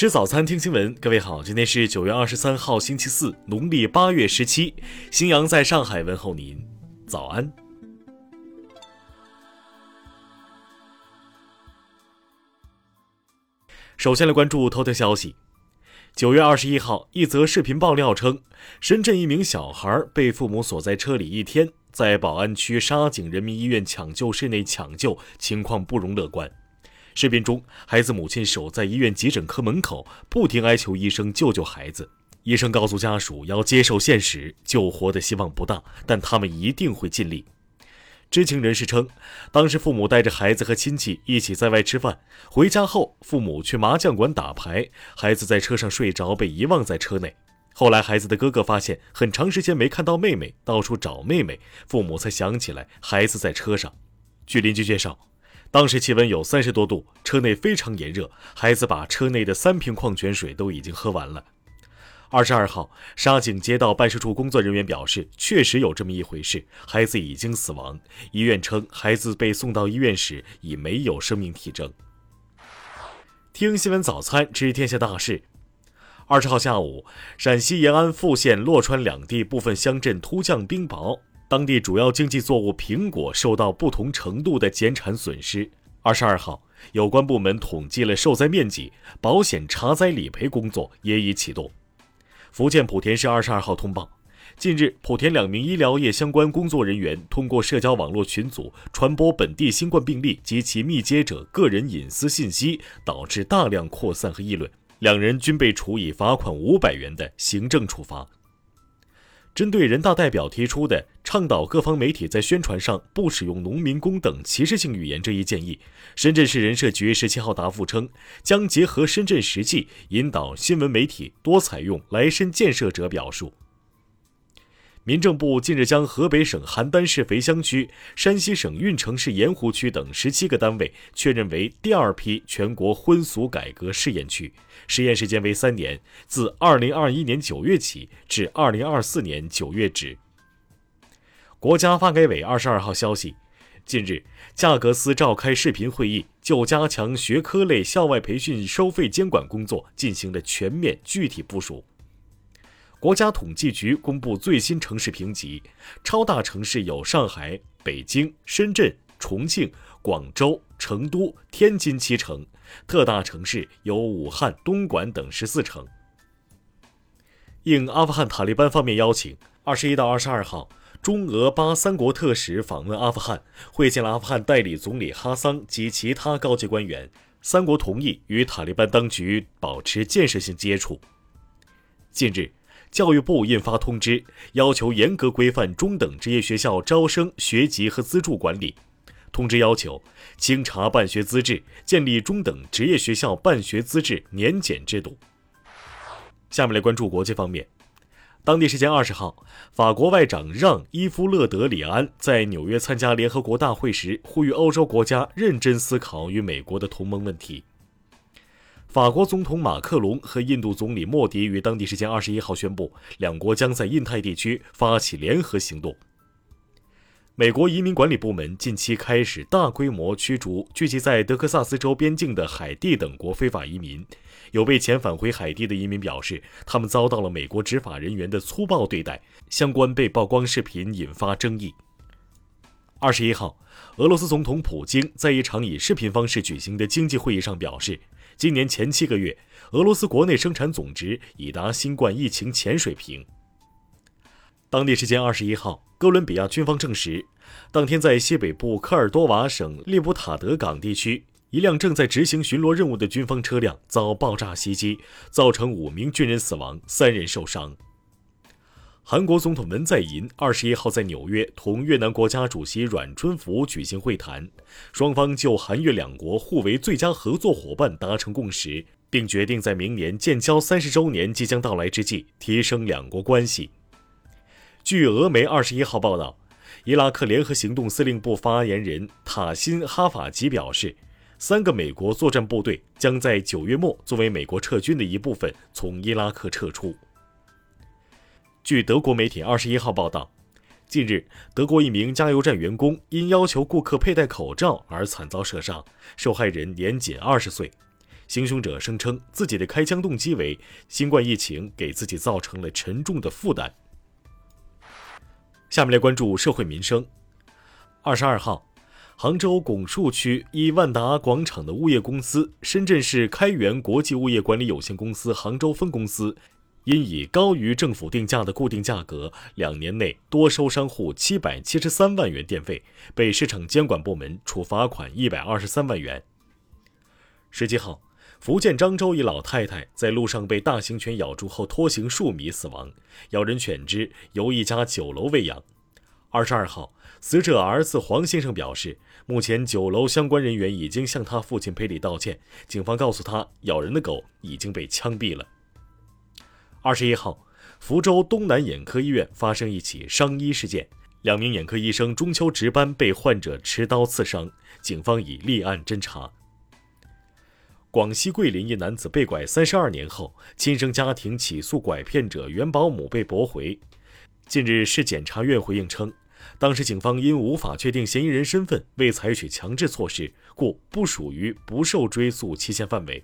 吃早餐，听新闻。各位好，今天是九月二十三号，星期四，农历八月十七。新阳在上海问候您，早安。首先来关注头条消息。九月二十一号，一则视频爆料称，深圳一名小孩被父母锁在车里一天，在宝安区沙井人民医院抢救室内抢救，情况不容乐观。视频中，孩子母亲守在医院急诊科门口，不停哀求医生救救孩子。医生告诉家属要接受现实，救活的希望不大，但他们一定会尽力。知情人士称，当时父母带着孩子和亲戚一起在外吃饭，回家后父母去麻将馆打牌，孩子在车上睡着，被遗忘在车内。后来孩子的哥哥发现很长时间没看到妹妹，到处找妹妹，父母才想起来孩子在车上。据邻居介绍。当时气温有三十多度，车内非常炎热，孩子把车内的三瓶矿泉水都已经喝完了。二十二号，沙井街道办事处工作人员表示，确实有这么一回事，孩子已经死亡。医院称，孩子被送到医院时已没有生命体征。听新闻早餐，知天下大事。二十号下午，陕西延安富县、洛川两地部分乡镇突降冰雹。当地主要经济作物苹果受到不同程度的减产损失。二十二号，有关部门统计了受灾面积，保险查灾理赔工作也已启动。福建莆田市二十二号通报，近日莆田两名医疗业相关工作人员通过社交网络群组传播本地新冠病例及其密接者个人隐私信息，导致大量扩散和议论，两人均被处以罚款五百元的行政处罚。针对人大代表提出的倡导各方媒体在宣传上不使用“农民工”等歧视性语言这一建议，深圳市人社局十七号答复称，将结合深圳实际，引导新闻媒体多采用“来深建设者”表述。民政部近日将河北省邯郸市肥乡区、山西省运城市盐湖区等十七个单位确认为第二批全国婚俗改革试验区，试验时间为三年，自二零二一年九月起至二零二四年九月止。国家发改委二十二号消息，近日价格司召开视频会议，就加强学科类校外培训收费监管工作进行了全面具体部署。国家统计局公布最新城市评级，超大城市有上海、北京、深圳、重庆、广州、成都、天津七城，特大城市有武汉、东莞等十四城。应阿富汗塔利班方面邀请，二十一到二十二号，中俄巴三国特使访问阿富汗，会见了阿富汗代理总理哈桑及其他高级官员。三国同意与塔利班当局保持建设性接触。近日。教育部印发通知，要求严格规范中等职业学校招生、学籍和资助管理。通知要求清查办学资质，建立中等职业学校办学资质年检制度。下面来关注国际方面。当地时间二十号，法国外长让·伊夫勒德里安在纽约参加联合国大会时，呼吁欧洲国家认真思考与美国的同盟问题。法国总统马克龙和印度总理莫迪于当地时间二十一号宣布，两国将在印太地区发起联合行动。美国移民管理部门近期开始大规模驱逐聚集在德克萨斯州边境的海地等国非法移民。有被遣返回海地的移民表示，他们遭到了美国执法人员的粗暴对待。相关被曝光视频引发争议。二十一号，俄罗斯总统普京在一场以视频方式举行的经济会议上表示。今年前七个月，俄罗斯国内生产总值已达新冠疫情前水平。当地时间二十一号，哥伦比亚军方证实，当天在西北部科尔多瓦省利布塔德港地区，一辆正在执行巡逻任务的军方车辆遭爆炸袭击，造成五名军人死亡，三人受伤。韩国总统文在寅二十一号在纽约同越南国家主席阮春福举行会谈，双方就韩越两国互为最佳合作伙伴达成共识，并决定在明年建交三十周年即将到来之际提升两国关系。据俄媒二十一号报道，伊拉克联合行动司令部发言人塔辛哈法吉表示，三个美国作战部队将在九月末作为美国撤军的一部分从伊拉克撤出。据德国媒体二十一号报道，近日，德国一名加油站员工因要求顾客佩戴口罩而惨遭射杀，受害人年仅二十岁。行凶者声称自己的开枪动机为新冠疫情给自己造成了沉重的负担。下面来关注社会民生。二十二号，杭州拱墅区一万达广场的物业公司深圳市开元国际物业管理有限公司杭州分公司，因以高于政府定价的固定价格，两年内多收商户七百七十三万元电费，被市场监管部门处罚款一百二十三万元。十七号。福建漳州一老太太在路上被大型犬咬住后拖行数米死亡，咬人犬只由一家酒楼喂养。二十二号，死者儿子黄先生表示，目前酒楼相关人员已经向他父亲赔礼道歉，警方告诉他，咬人的狗已经被枪毙了。二十一号，福州东南眼科医院发生一起伤医事件，两名眼科医生中秋值班被患者持刀刺伤，警方已立案侦查。广西桂林一男子被拐三十二年后，亲生家庭起诉拐骗者原保姆被驳回。近日，市检察院回应称，当时警方因无法确定嫌疑人身份，未采取强制措施，故不属于不受追诉期限范围。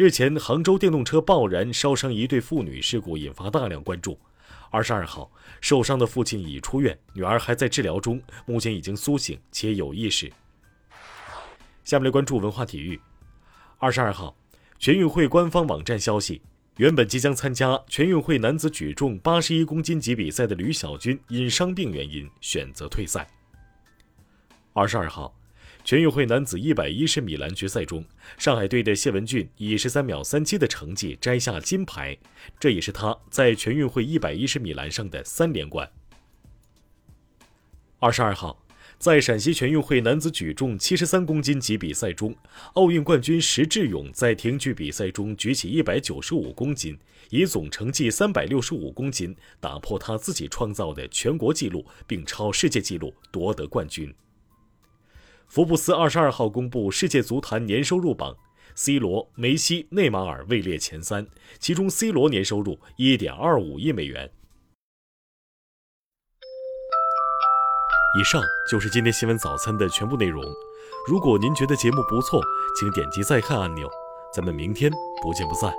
日前，杭州电动车爆燃烧伤一对父女事故引发大量关注。二十二号，受伤的父亲已出院，女儿还在治疗中，目前已经苏醒且有意识。下面来关注文化体育。二十二号，全运会官方网站消息，原本即将参加全运会男子举重八十一公斤级比赛的吕小军因伤病原因选择退赛。二十二号，全运会男子一百一十米栏决赛中，上海队的谢文俊以十三秒三七的成绩摘下金牌，这也是他在全运会一百一十米栏上的三连冠。二十二号。在陕西全运会男子举重七十三公斤级比赛中，奥运冠军石智勇在挺举比赛中举起一百九十五公斤，以总成绩三百六十五公斤打破他自己创造的全国纪录，并超世界纪录夺得冠军。福布斯二十二号公布世界足坛年收入榜，C 罗、梅西、内马尔位列前三，其中 C 罗年收入一点二五亿美元。以上就是今天新闻早餐的全部内容。如果您觉得节目不错，请点击再看按钮。咱们明天不见不散。